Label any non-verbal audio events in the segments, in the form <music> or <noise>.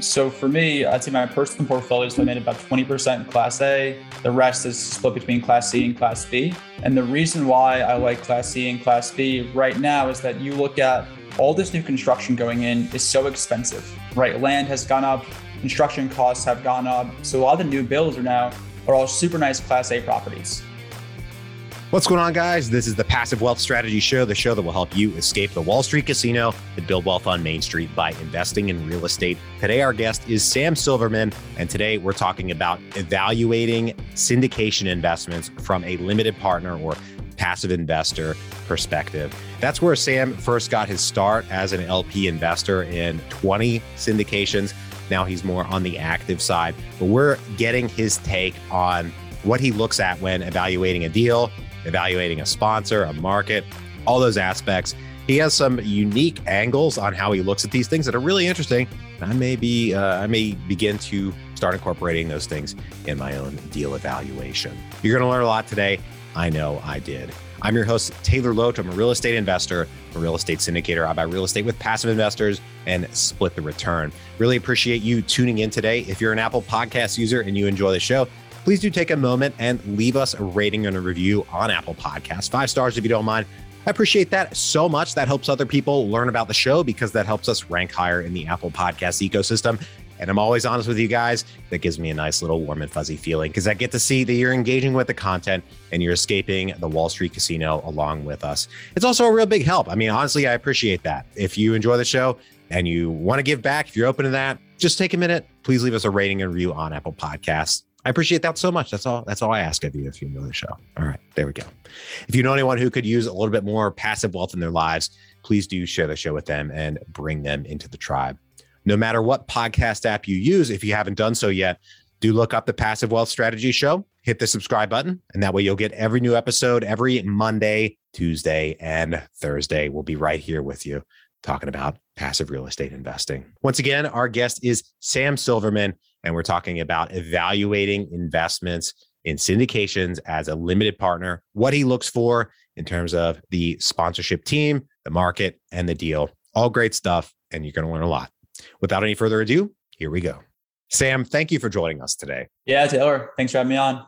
So for me, I'd say my personal portfolio is limited about 20% in Class A. The rest is split between Class C and Class B. And the reason why I like Class C and Class B right now is that you look at all this new construction going in is so expensive, right? Land has gone up, construction costs have gone up. So a lot of the new builds are now are all super nice Class A properties. What's going on, guys? This is the Passive Wealth Strategy Show, the show that will help you escape the Wall Street casino and build wealth on Main Street by investing in real estate. Today, our guest is Sam Silverman, and today we're talking about evaluating syndication investments from a limited partner or passive investor perspective. That's where Sam first got his start as an LP investor in 20 syndications. Now he's more on the active side, but we're getting his take on what he looks at when evaluating a deal evaluating a sponsor, a market, all those aspects. He has some unique angles on how he looks at these things that are really interesting. I may be, uh, I may begin to start incorporating those things in my own deal evaluation. You're going to learn a lot today. I know I did. I'm your host, Taylor Loht. I'm a real estate investor, a real estate syndicator. I buy real estate with passive investors and split the return. Really appreciate you tuning in today. If you're an Apple Podcast user and you enjoy the show, please do take a moment and leave us a rating and a review on Apple Podcasts. Five stars if you don't mind. I appreciate that so much. That helps other people learn about the show because that helps us rank higher in the Apple Podcast ecosystem. And I'm always honest with you guys. That gives me a nice little warm and fuzzy feeling because I get to see that you're engaging with the content and you're escaping the Wall Street casino along with us. It's also a real big help. I mean, honestly, I appreciate that. If you enjoy the show and you want to give back, if you're open to that, just take a minute. Please leave us a rating and review on Apple Podcasts. I appreciate that so much. That's all. That's all I ask of you if you know the show. All right, there we go. If you know anyone who could use a little bit more passive wealth in their lives, please do share the show with them and bring them into the tribe. No matter what podcast app you use, if you haven't done so yet, do look up the Passive Wealth Strategy Show. Hit the subscribe button, and that way you'll get every new episode every Monday, Tuesday, and Thursday. We'll be right here with you talking about passive real estate investing. Once again, our guest is Sam Silverman and we're talking about evaluating investments in syndications as a limited partner, what he looks for in terms of the sponsorship team, the market, and the deal. All great stuff, and you're going to learn a lot. Without any further ado, here we go. Sam, thank you for joining us today. Yeah, Taylor, thanks for having me on.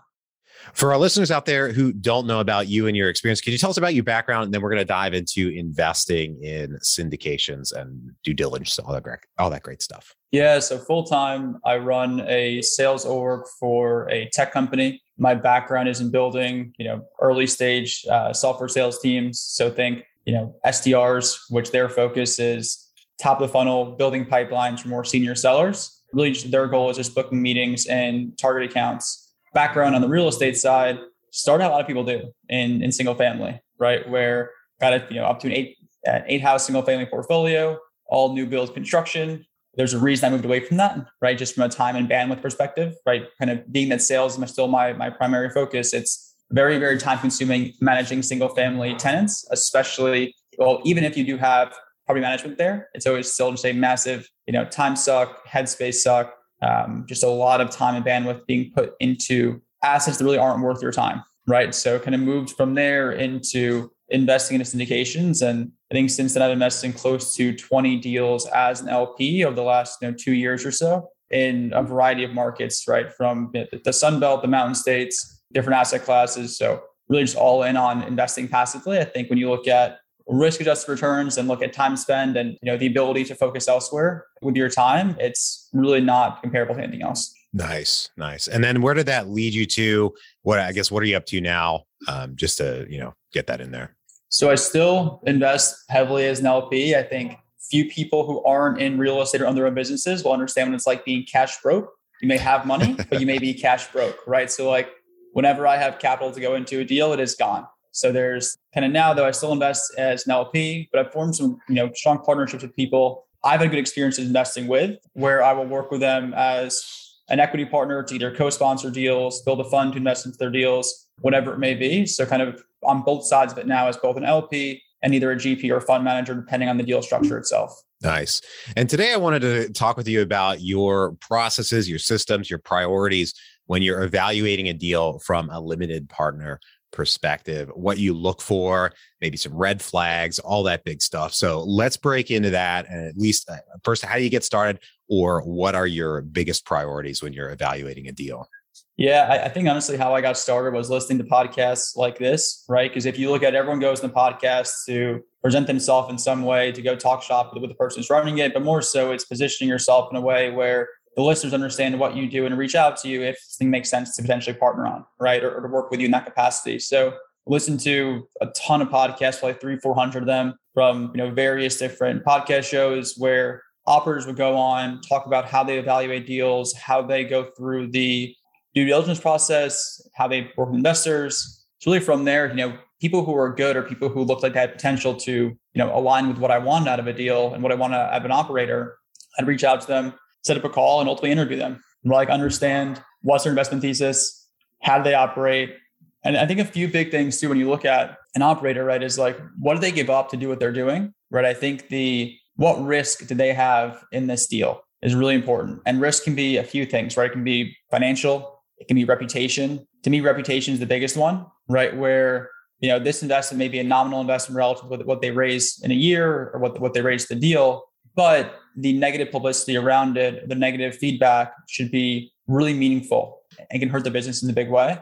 For our listeners out there who don't know about you and your experience, can you tell us about your background? And then we're going to dive into investing in syndications and due diligence, all that great, all that great stuff. Yeah, so full time, I run a sales org for a tech company. My background is in building, you know, early stage uh, software sales teams. So think, you know, SDRs, which their focus is top of the funnel, building pipelines for more senior sellers. Really, their goal is just booking meetings and target accounts background on the real estate side, started a lot of people do in, in single family, right? Where got it, you know, up to an eight, an eight house single family portfolio, all new build construction. There's a reason I moved away from that, right? Just from a time and bandwidth perspective, right? Kind of being that sales is still my, my primary focus. It's very, very time consuming managing single family tenants, especially, well, even if you do have property management there, it's always still just a massive, you know, time suck, headspace suck, um, just a lot of time and bandwidth being put into assets that really aren't worth your time, right? So kind of moved from there into investing in syndications. And I think since then I've invested in close to 20 deals as an LP over the last you know, two years or so in a variety of markets, right? From the Sun Belt, the Mountain States, different asset classes. So really just all in on investing passively. I think when you look at risk adjusted returns and look at time spend and you know the ability to focus elsewhere with your time it's really not comparable to anything else. Nice nice. And then where did that lead you to what i guess what are you up to now um, just to you know get that in there? So i still invest heavily as an lp i think few people who aren't in real estate or own their own businesses will understand what it's like being cash broke. You may have money but you may be <laughs> cash broke right? So like whenever i have capital to go into a deal it is gone so there's kind of now though I still invest as an LP, but I've formed some you know strong partnerships with people I've had good experiences investing with, where I will work with them as an equity partner to either co-sponsor deals, build a fund to invest into their deals, whatever it may be. So kind of on both sides of it now as both an LP and either a GP or fund manager, depending on the deal structure itself. Nice. And today I wanted to talk with you about your processes, your systems, your priorities when you're evaluating a deal from a limited partner perspective, what you look for, maybe some red flags, all that big stuff. So let's break into that. And at least uh, first, how do you get started? or what are your biggest priorities when you're evaluating a deal? Yeah, I, I, think honestly, how I got started was listening to podcasts like this, right? Because if you look at everyone goes in the podcast to present themselves in some way, to go talk shop with, with the person who's running it, but more so, it's positioning yourself in a way where the listeners understand what you do and reach out to you if thing makes sense to potentially partner on, right, or, or, to work with you in that capacity. So, listen to a ton of podcasts, like three, four hundred of them from you know various different podcast shows where operators would go on talk about how they evaluate deals, how they go through the due diligence process, how they work with investors. It's really from there, you know, people who are good or people who look like they had potential to, you know, align with what I want out of a deal and what I want to have an operator. I'd reach out to them, set up a call, and ultimately interview them. Like understand what's their investment thesis, how do they operate, and I think a few big things too when you look at an operator, right, is like what do they give up to do what they're doing, right? I think the what risk do they have in this deal is really important, and risk can be a few things, right? It can be financial, it can be reputation. To me, reputation is the biggest one, right? Where you know this investment may be a nominal investment relative to what they raise in a year or what what they raise the deal, but the negative publicity around it, the negative feedback should be really meaningful and can hurt the business in a big way.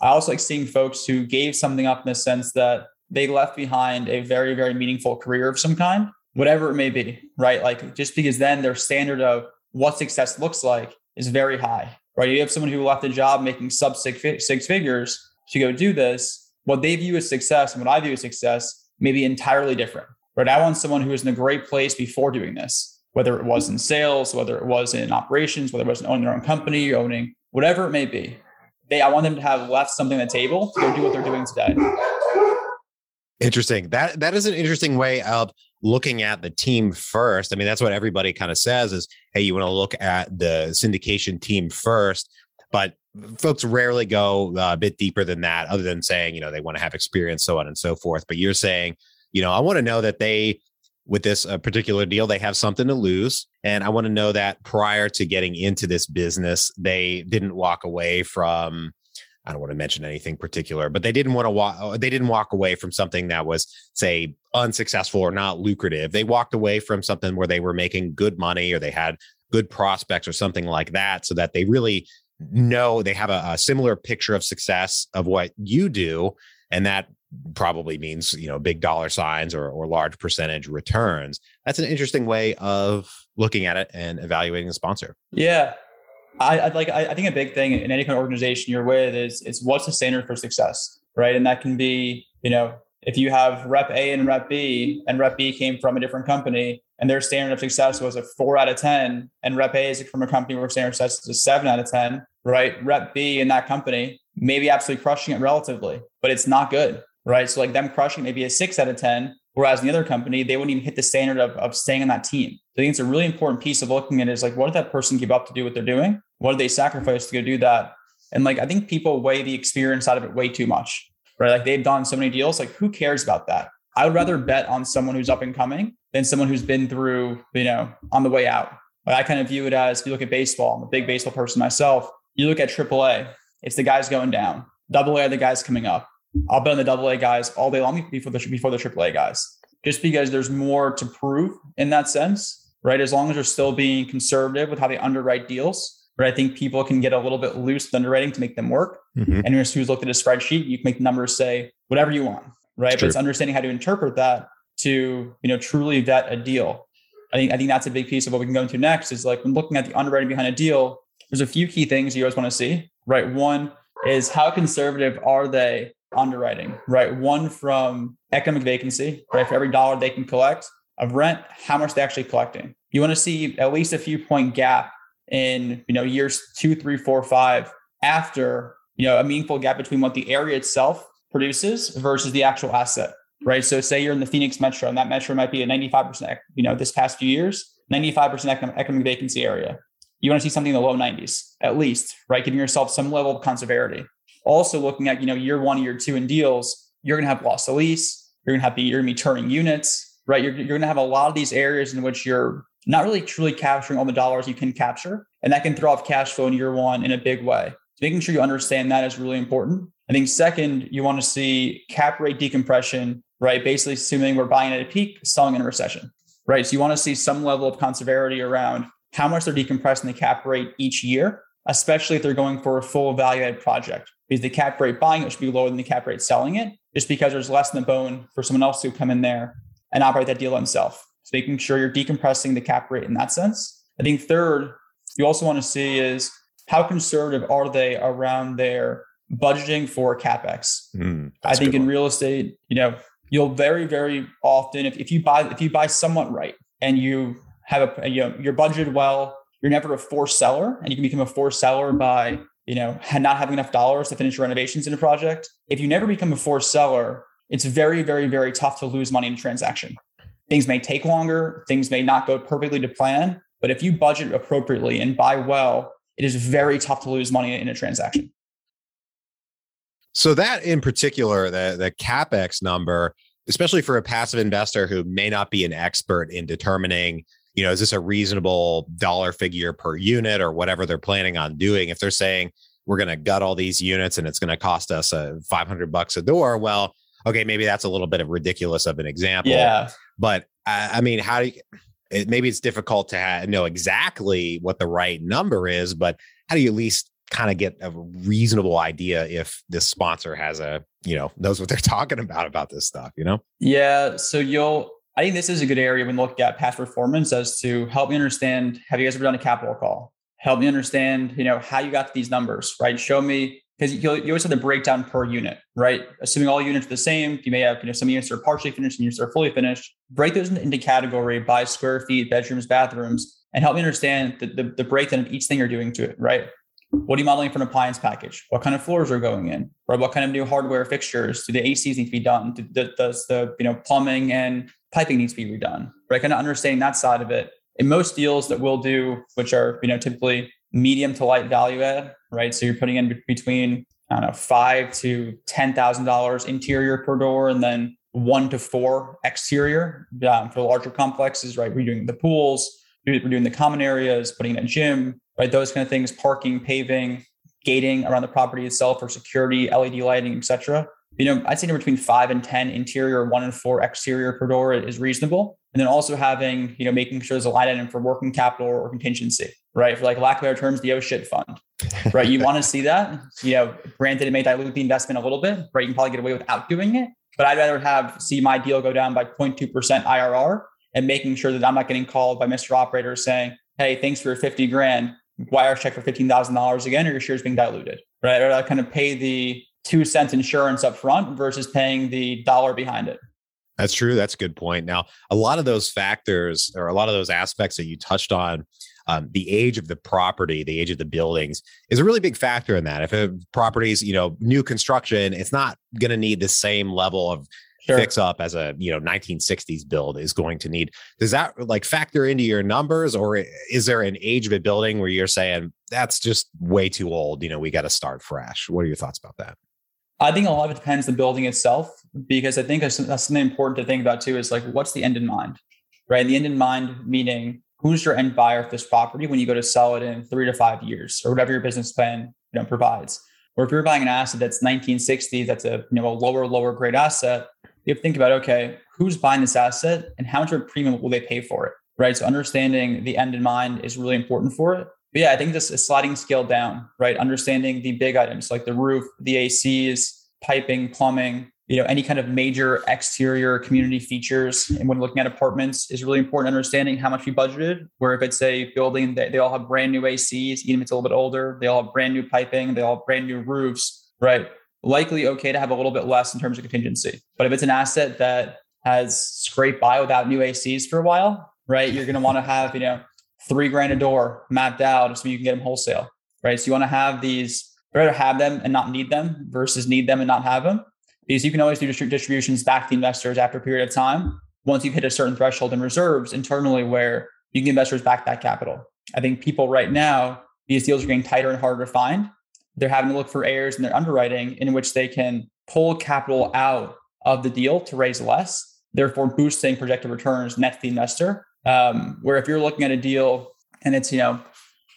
I also like seeing folks who gave something up in the sense that they left behind a very, very meaningful career of some kind, whatever it may be, right? Like just because then their standard of what success looks like is very high right? You have someone who left a job making sub six, six figures to go do this. What they view as success and what I view as success may be entirely different, right? I want someone who was in a great place before doing this, whether it was in sales, whether it was in operations, whether it was in owning their own company, owning whatever it may be. They, I want them to have left something on the table to go do what they're doing today. Interesting. That that is an interesting way of looking at the team first. I mean, that's what everybody kind of says is, hey, you want to look at the syndication team first. But folks rarely go uh, a bit deeper than that, other than saying, you know, they want to have experience, so on and so forth. But you're saying, you know, I want to know that they, with this uh, particular deal, they have something to lose. And I want to know that prior to getting into this business, they didn't walk away from I don't want to mention anything particular, but they didn't want to walk. Uh, they didn't walk away from something that was, say, unsuccessful or not lucrative. They walked away from something where they were making good money or they had good prospects or something like that, so that they really know they have a, a similar picture of success of what you do, and that probably means you know big dollar signs or, or large percentage returns. That's an interesting way of looking at it and evaluating the sponsor. Yeah, I, I like. I, I think a big thing in any kind of organization you're with is is what's the standard for success, right? And that can be, you know, if you have rep A and rep B, and rep B came from a different company, and their standard of success was a four out of ten, and rep A is from a company where standard success is a seven out of ten, right? Rep B in that company may be absolutely crushing it relatively, but it's not good, right? So like them crushing maybe a six out of ten, Whereas in the other company, they wouldn't even hit the standard of, of staying on that team. So I think it's a really important piece of looking at is like, what did that person give up to do what they're doing? What did they sacrifice to go do that? And like, I think people weigh the experience out of it way too much, right? Like they've done so many deals. Like, who cares about that? I would rather bet on someone who's up and coming than someone who's been through, you know, on the way out. Like I kind of view it as if you look at baseball, I'm a big baseball person myself. You look at AAA, it's the guys going down. Double A the guys coming up. I'll bet on the double A guys all day long before the before the triple A guys, just because there's more to prove in that sense, right? As long as they're still being conservative with how they underwrite deals, right? I think people can get a little bit loose with underwriting to make them work. Mm-hmm. And who's looked at a spreadsheet, you can make the numbers say whatever you want, right? It's but it's understanding how to interpret that to you know truly vet a deal. I think I think that's a big piece of what we can go into next. Is like when looking at the underwriting behind a deal, there's a few key things you always want to see, right? One is how conservative are they underwriting, right? One from economic vacancy, right? For every dollar they can collect of rent, how much they're actually collecting. You want to see at least a few point gap in, you know, years two, three, four, five after, you know, a meaningful gap between what the area itself produces versus the actual asset, right? So say you're in the Phoenix metro and that metro might be a 95%, you know, this past few years, 95% economic vacancy area. You want to see something in the low 90s at least, right? Giving yourself some level of conservation also looking at, you know, year one, year two in deals, you're going to have loss of lease. You're going to have you're going to be turning units, right? You're, you're going to have a lot of these areas in which you're not really truly capturing all the dollars you can capture. And that can throw off cash flow in year one in a big way. Making sure you understand that is really important. I think second, you want to see cap rate decompression, right? Basically assuming we're buying at a peak, selling in a recession, right? So you want to see some level of conservativity around how much they're decompressing the cap rate each year, especially if they're going for a full value add project. Because the cap rate buying it should be lower than the cap rate selling it, just because there's less in the bone for someone else to come in there and operate that deal himself. So making sure you're decompressing the cap rate in that sense. I think third, you also want to see is how conservative are they around their budgeting for capex. Mm, I think in real estate, you know, you'll very, very often, if, if you buy, if you buy somewhat right and you have a, you know, you're budgeted well, you're never a forced seller and you can become a forced seller by, you know, not having enough dollars to finish renovations in a project. If you never become a forced seller, it's very, very, very tough to lose money in a transaction. Things may take longer, things may not go perfectly to plan, but if you budget appropriately and buy well, it is very tough to lose money in a transaction. So that in particular, the the capex number, especially for a passive investor who may not be an expert in determining, you know, is this a reasonable dollar figure per unit or whatever they're planning on doing? If they're saying we're going to gut all these units and it's going to cost us a uh, 500 bucks a door, well, okay, maybe that's a little bit of ridiculous of an example. Yeah. But I mean, how do you, it, maybe it's difficult to have, know exactly what the right number is, but how do you at least kind of get a reasonable idea if this sponsor has a you know knows what they're <laughs> talking about about this stuff you know yeah so you'll i think this is a good area when looking at past performance as to help me understand have you guys ever done a capital call? Help me understand you know how you got to these numbers right? Show me because you, always have the breakdown per unit right? Assuming all units are the same you may have you know some units are partially finished and units are fully finished. Break those into category by square feet bedrooms bathrooms and help me understand the, the, the breakdown of each thing you're doing to it right what are you modeling for an appliance package? What kind of floors are going in? Or what kind of new hardware fixtures? Do the ACs need to be done? Does the you know plumbing and piping needs to be redone? Right, kind of understanding that side of it. In most deals that we'll do, which are you know typically medium to light value add, right? So you're putting in between I don't know five to ten thousand dollars interior per door, and then one to four exterior um, for larger complexes. Right, we're doing the pools, we're doing the common areas, putting in a gym, right? Those kind of things, parking, paving, gating around the property itself or security, LED lighting, etc. You know, I'd say between five and 10 interior, one and four exterior per door is reasonable. And then also having, you know, making sure there's a line item for working capital or contingency, right? For like lack of better terms, the oh shit fund, right? You want to see that. You know, granted, it may dilute the investment a little bit, right? You can probably get away without doing it. But I'd rather have see my deal go down by 0.2% IRR and making sure that I'm not getting called by Mr. Operator saying, hey, thanks for 50 grand wire check for $15,000 again, or your shares being diluted, right? Or I kind of pay the two cents insurance up front versus paying the dollar behind it. That's true. That's a good point. Now, a lot of those factors or a lot of those aspects that you touched on, um, the age of the property, the age of the buildings is a really big factor in that. If a property's, you know, new construction, it's not going to need the same level of sure. fix up as a you know 1960s build is going to need does that like factor into your numbers or is there an age of a building where you're saying that's just way too old you know we got to start fresh what are your thoughts about that I think a lot of it depends on the building itself, because I think that's, something important to think about too. Is like, what's the end in mind, right? And the end in mind meaning who's your end buyer for this property when you go to sell it in three to five years or whatever your business plan you know provides. Or if you're buying an asset that's 1960, that's a you know a lower lower grade asset, you have to think about okay, who's buying this asset and how much of a premium will they pay for it? Right. So understanding the end in mind is really important for it. But yeah, I think this is sliding scale down, right? Understanding the big items like the roof, the ACs, piping, plumbing, you know, any kind of major exterior community features. And when looking at apartments is really important understanding how much we budgeted. Where if it's a building that they all have brand new ACs, even if it's a little bit older, they all have brand new piping, they all have brand new roofs, right? Likely okay to have a little bit less in terms of contingency. But if it's an asset that has scraped by without new ACs for a while, right, you're going to want to have, you know, three grand a door mapped out so you can get them wholesale, right? So you want to have these, rather have them and not need them versus need them and not have them because you can always do distributions back to investors after a period of time once you've hit a certain threshold in reserves internally where you can investors back that capital. I think people right now, these deals are getting tighter and harder to find they're having to look for errors in their underwriting in which they can pull capital out of the deal to raise less, therefore boosting projected returns net to the investor. Um, where if you're looking at a deal and it's you know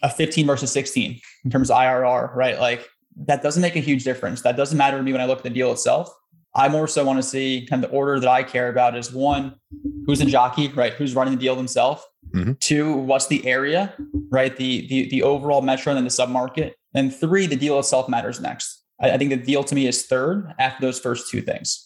a 15 versus 16 in terms of IRR, right? Like that doesn't make a huge difference. That doesn't matter to me when I look at the deal itself. I more so want to see kind of the order that I care about is one, who's the jockey, right? Who's running the deal themselves. Mm-hmm. Two, what's the area, right? The the the overall metro and then the submarket. And three, the deal itself matters next. I, I think the deal to me is third after those first two things.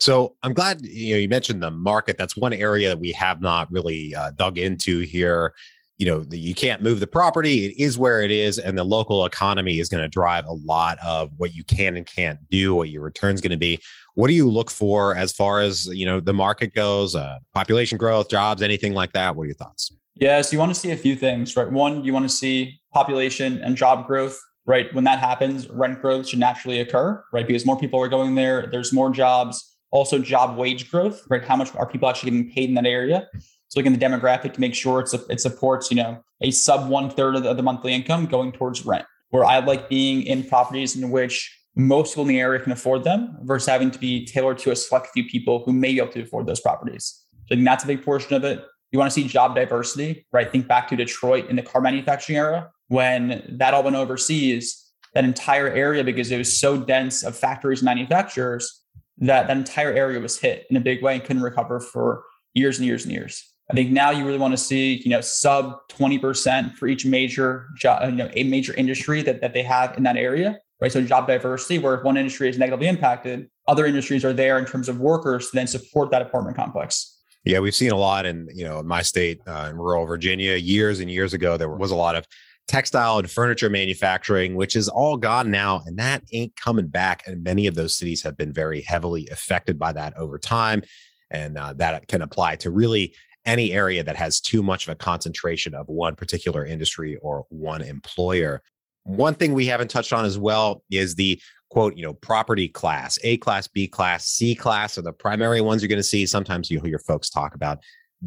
So I'm glad you know you mentioned the market. That's one area that we have not really uh, dug into here you know you can't move the property it is where it is and the local economy is going to drive a lot of what you can and can't do what your return is going to be what do you look for as far as you know the market goes uh, population growth jobs anything like that what are your thoughts yeah so you want to see a few things right one you want to see population and job growth right when that happens rent growth should naturally occur right because more people are going there there's more jobs also job wage growth right how much are people actually getting paid in that area so looking at the demographic to make sure it's it supports, you know, a sub one third of the, of the monthly income going towards rent. Where I like being in properties in which most people in the area can afford them versus having to be tailored to a select few people who may be able to afford those properties. So I think that's a big portion of it. You want to see job diversity, right? Think back to Detroit in the car manufacturing era when that all went overseas. That entire area, because it was so dense of factories and manufacturers, that that entire area was hit in a big way and couldn't recover for years and years and years. I think now you really want to see, you know, sub 20% for each major job, you know, a major industry that, that they have in that area, right? So job diversity, where if one industry is negatively impacted, other industries are there in terms of workers to then support that apartment complex. Yeah, we've seen a lot in, you know, my state uh, in rural Virginia years and years ago, there was a lot of textile and furniture manufacturing, which is all gone now, and that ain't coming back. And many of those cities have been very heavily affected by that over time. And uh, that can apply to really any area that has too much of a concentration of one particular industry or one employer. One thing we haven't touched on as well is the quote, you know, property class, A class, B class, C class are the primary ones you're going to see. Sometimes you hear folks talk about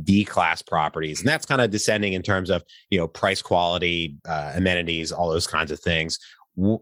D class properties, and that's kind of descending in terms of, you know, price, quality, uh, amenities, all those kinds of things.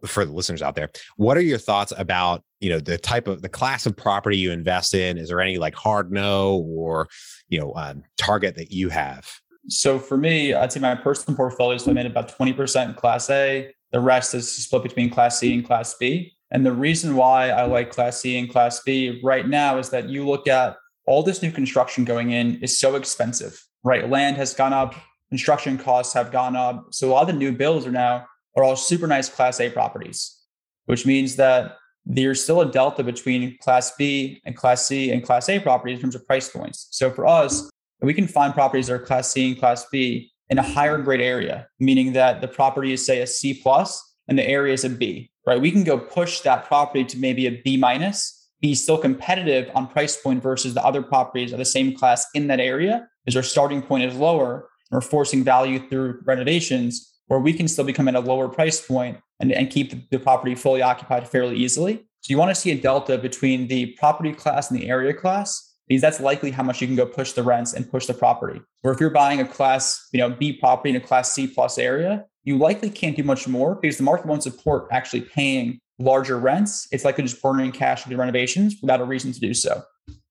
For the listeners out there what are your thoughts about you know the type of the class of property you invest in? Is there any like hard no or you know um, target that you have? So for me i'd say my personal portfolio is I made about 20% in class a. The rest is split between class c and class b. And the reason why i like class c and class b right now is that you look at all this new construction going in is so expensive right land has gone up construction costs have gone up so a lot of the new builds are now are all super nice Class A properties, which means that there's still a delta between Class B and Class C and Class A properties in terms of price points. So for us, we can find properties that are Class C and Class B in a higher grade area, meaning that the property is say a C plus and the area is a B, right? We can go push that property to maybe a B minus, be still competitive on price point versus the other properties of the same class in that area, because our starting point is lower. And we're forcing value through renovations where we can still become at a lower price point and, and keep the, property fully occupied fairly easily. So you want to see a delta between the property class and the area class because that's likely how much you can go push the rents and push the property. Or if you're buying a class, you know, B property in a class C plus area, you likely can't do much more because the market won't support actually paying larger rents. It's likely just burning cash into renovations without a reason to do so.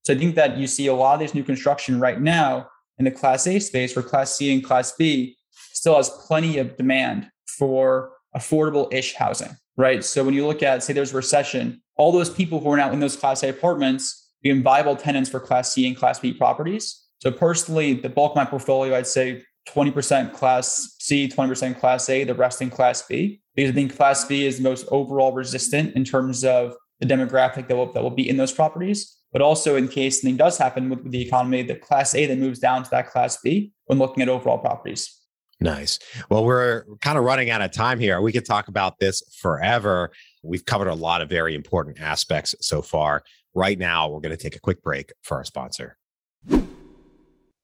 So I think that you see a lot of this new construction right now in the class A space where class C and class B still has plenty of demand for affordable ish housing, right? So when you look at, say, there's a recession, all those people who are now in those Class A apartments become viable tenants for Class C and Class B properties. So personally, the bulk of my portfolio, I'd say 20% Class C, 20% Class A, the rest in Class B, because I think Class B is the most overall resistant in terms of the demographic that will, that will be in those properties. But also, in case something does happen with, with the economy, the Class A that moves down to that Class B when looking at overall properties. Nice. Well, we're kind of running out of time here. We could talk about this forever. We've covered a lot of very important aspects so far. Right now, we're going to take a quick break for our sponsor.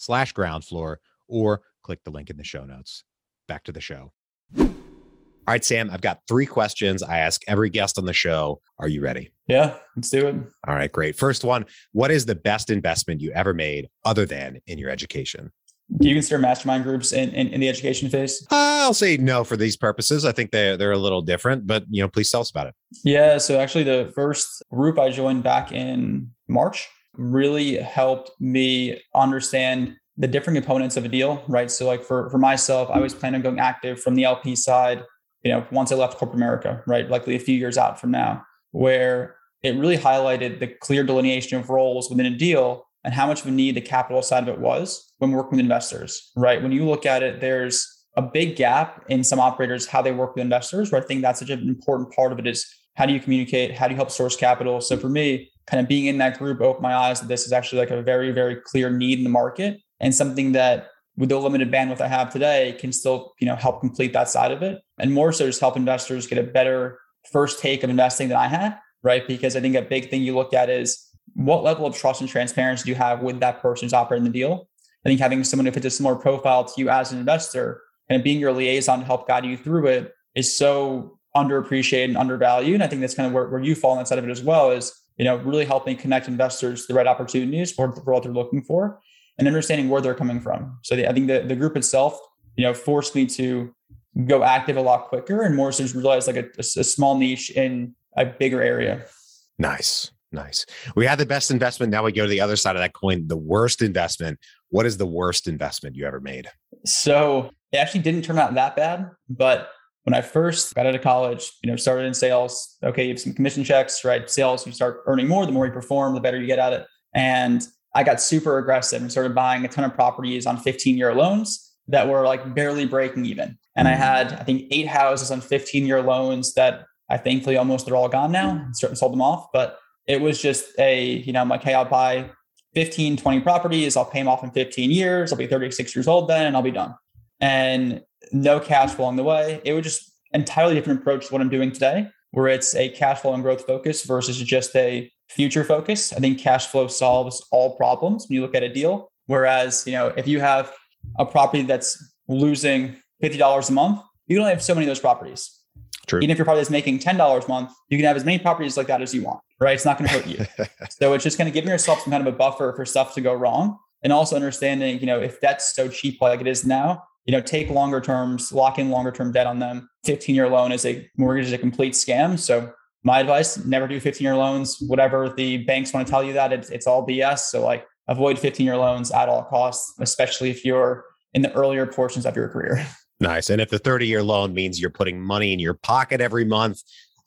slash ground floor or click the link in the show notes. Back to the show. All right, Sam, I've got three questions I ask every guest on the show. Are you ready? Yeah, let's do it. All right, great. First one What is the best investment you ever made other than in your education? Do you consider mastermind groups in, in, in the education phase? Uh, I'll say no for these purposes. I think they're, they're a little different, but you know, please tell us about it. Yeah. So actually the first group I joined back in March really helped me understand the different components of a deal, right? So like for, for myself, I was planning on going active from the LP side you know, once I left corporate America, right? Likely a few years out from now, where it really highlighted the clear delineation of roles within a deal and how much of a need the capital side of it was when working with investors, right? When you look at it, there's a big gap in some operators how they work with investors. Where I think that's such an important part of it is how do you communicate? How do you help source capital? So for me, kind of being in that group opened my eyes that this is actually like a very, very clear need in the market and something that with the limited bandwidth I have today, can still you know help complete that side of it, and more so just help investors get a better first take of investing than I had, right? Because I think a big thing you look at is what level of trust and transparency do you have with that person who's operating the deal. I think having someone who fits a similar profile to you as an investor and being your liaison to help guide you through it is so underappreciated and undervalued. And I think that's kind of where, where you fall on that side of it as well is, you know, really helping connect investors to the right opportunities for, for what they're looking for and understanding where they're coming from. So the, I think the, the group itself, you know, forced me to go active a lot quicker and more so just realize like a, a, a small niche in a bigger area. Nice. Nice. We had the best investment. Now we go to the other side of that coin, the worst investment. What is the worst investment you ever made? So it actually didn't turn out that bad. But when I first got out of college, you know, started in sales, okay, you have some commission checks, right? Sales, you start earning more, the more you perform, the better you get at it. And I got super aggressive and started buying a ton of properties on 15 year loans that were like barely breaking even. And I mm. had, I think, eight houses on 15 year loans that I thankfully almost they're all gone now, mm. certainly sold them off. But it was just a, you know, I'm like, hey, I'll buy 15, 20 properties. I'll pay them off in 15 years. I'll be 36 years old then and I'll be done. And no cash flow along the way. It was just entirely different approach to what I'm doing today, where it's a cash flow and growth focus versus just a future focus. I think cash flow solves all problems when you look at a deal. Whereas, you know, if you have a property that's losing $50 a month, you can only have so many of those properties. True. Even if your property is making $10 a month, you can have as many properties like that as you want, right? It's not going to hurt you. <laughs> so it's just kind of giving yourself some kind of a buffer for stuff to go wrong. And also understanding, you know, if that's so cheap like it is now, you know, take longer terms, lock in longer term debt on them. 15 year loan is a mortgage is a complete scam. So my advice never do 15 year loans. Whatever the banks want to tell you that it's, it's all bs so like avoid 15 year loans at all costs especially if you're in the earlier portions of your career. <laughs> Nice. And if the 30 year loan means you're putting money in your pocket every month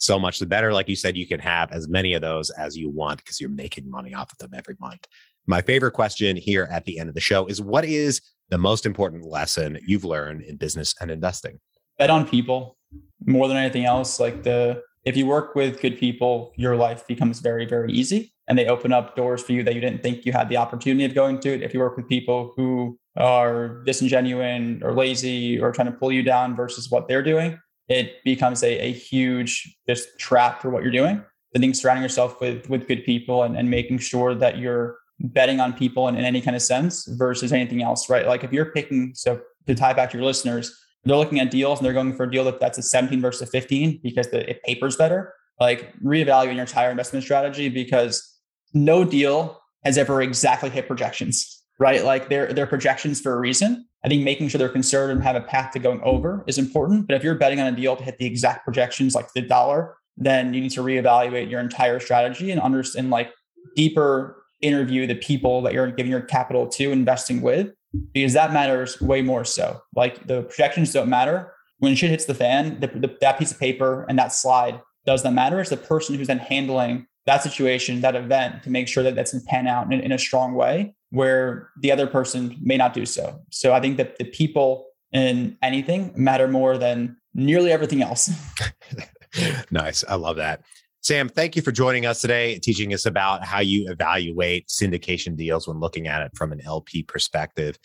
so much the better. Like you said you can have as many of those as you want because you're making money off of them every month. My favorite question here at the end of the show is what is the most important lesson you've learned in business and investing bet on people more than anything else like the if you work with good people, your life becomes very, very easy and they open up doors for you that you didn't think you had the opportunity of going to. If you work with people who are disingenuous or lazy or trying to pull you down versus what they're doing, it becomes a, a huge just trap for what you're doing. I think surrounding yourself with with good people and, and making sure that you're betting on people in, in any kind of sense versus anything else, right? Like if you're picking, so to tie back to your listeners, they're looking at deals and they're going for a deal that that's a 17 versus a 15 because the, it papers better. Like reevaluating your entire investment strategy because no deal has ever exactly hit projections, right? Like they're, they're projections for a reason. I think making sure they're conservative and have a path to going over is important. But if you're betting on a deal to hit the exact projections, like the dollar, then you need to reevaluate your entire strategy and understand like deeper interview the people that you're giving your capital to, investing with, because that matters way more so. Like the projections don't matter. When shit hits the fan, the, the, that piece of paper and that slide does not matter. It's the person who's then handling that situation, that event to make sure that that's to pan out in, in a strong way where the other person may not do so. So I think that the people in anything matter more than nearly everything else. <laughs> <laughs> nice. I love that. Sam, thank you for joining us today, and teaching us about how you evaluate syndication deals when looking at it from an LP perspective.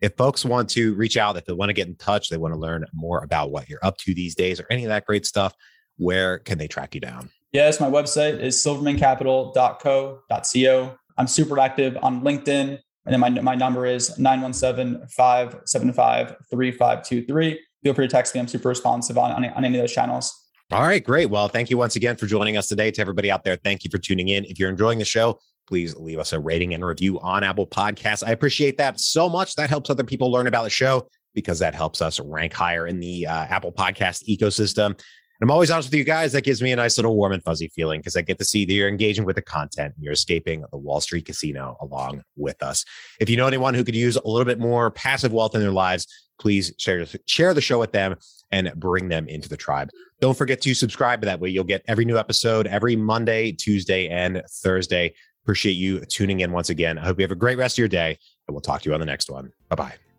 If folks want to reach out, if they want to get in touch, they want to learn more about what you're up to these days or any of that great stuff, where can they track you down? Yes, my website is silvermancapital.co.co. I'm super active on LinkedIn. And then my, my number is 917 575 3523. Feel free to text me. I'm super responsive on, on, on any of those channels. All right, great. Well, thank you once again for joining us today. To everybody out there, thank you for tuning in. If you're enjoying the show, please leave us a rating and review on Apple Podcasts. I appreciate that so much. That helps other people learn about the show because that helps us rank higher in the uh, Apple Podcast ecosystem. And I'm always honest with you guys. That gives me a nice little warm and fuzzy feeling because I get to see that you're engaging with the content and you're escaping the Wall Street casino along with us. If you know anyone who could use a little bit more passive wealth in their lives, please share share the show with them and bring them into the tribe. Don't forget to subscribe. That way, you'll get every new episode every Monday, Tuesday, and Thursday. Appreciate you tuning in once again. I hope you have a great rest of your day, and we'll talk to you on the next one. Bye bye.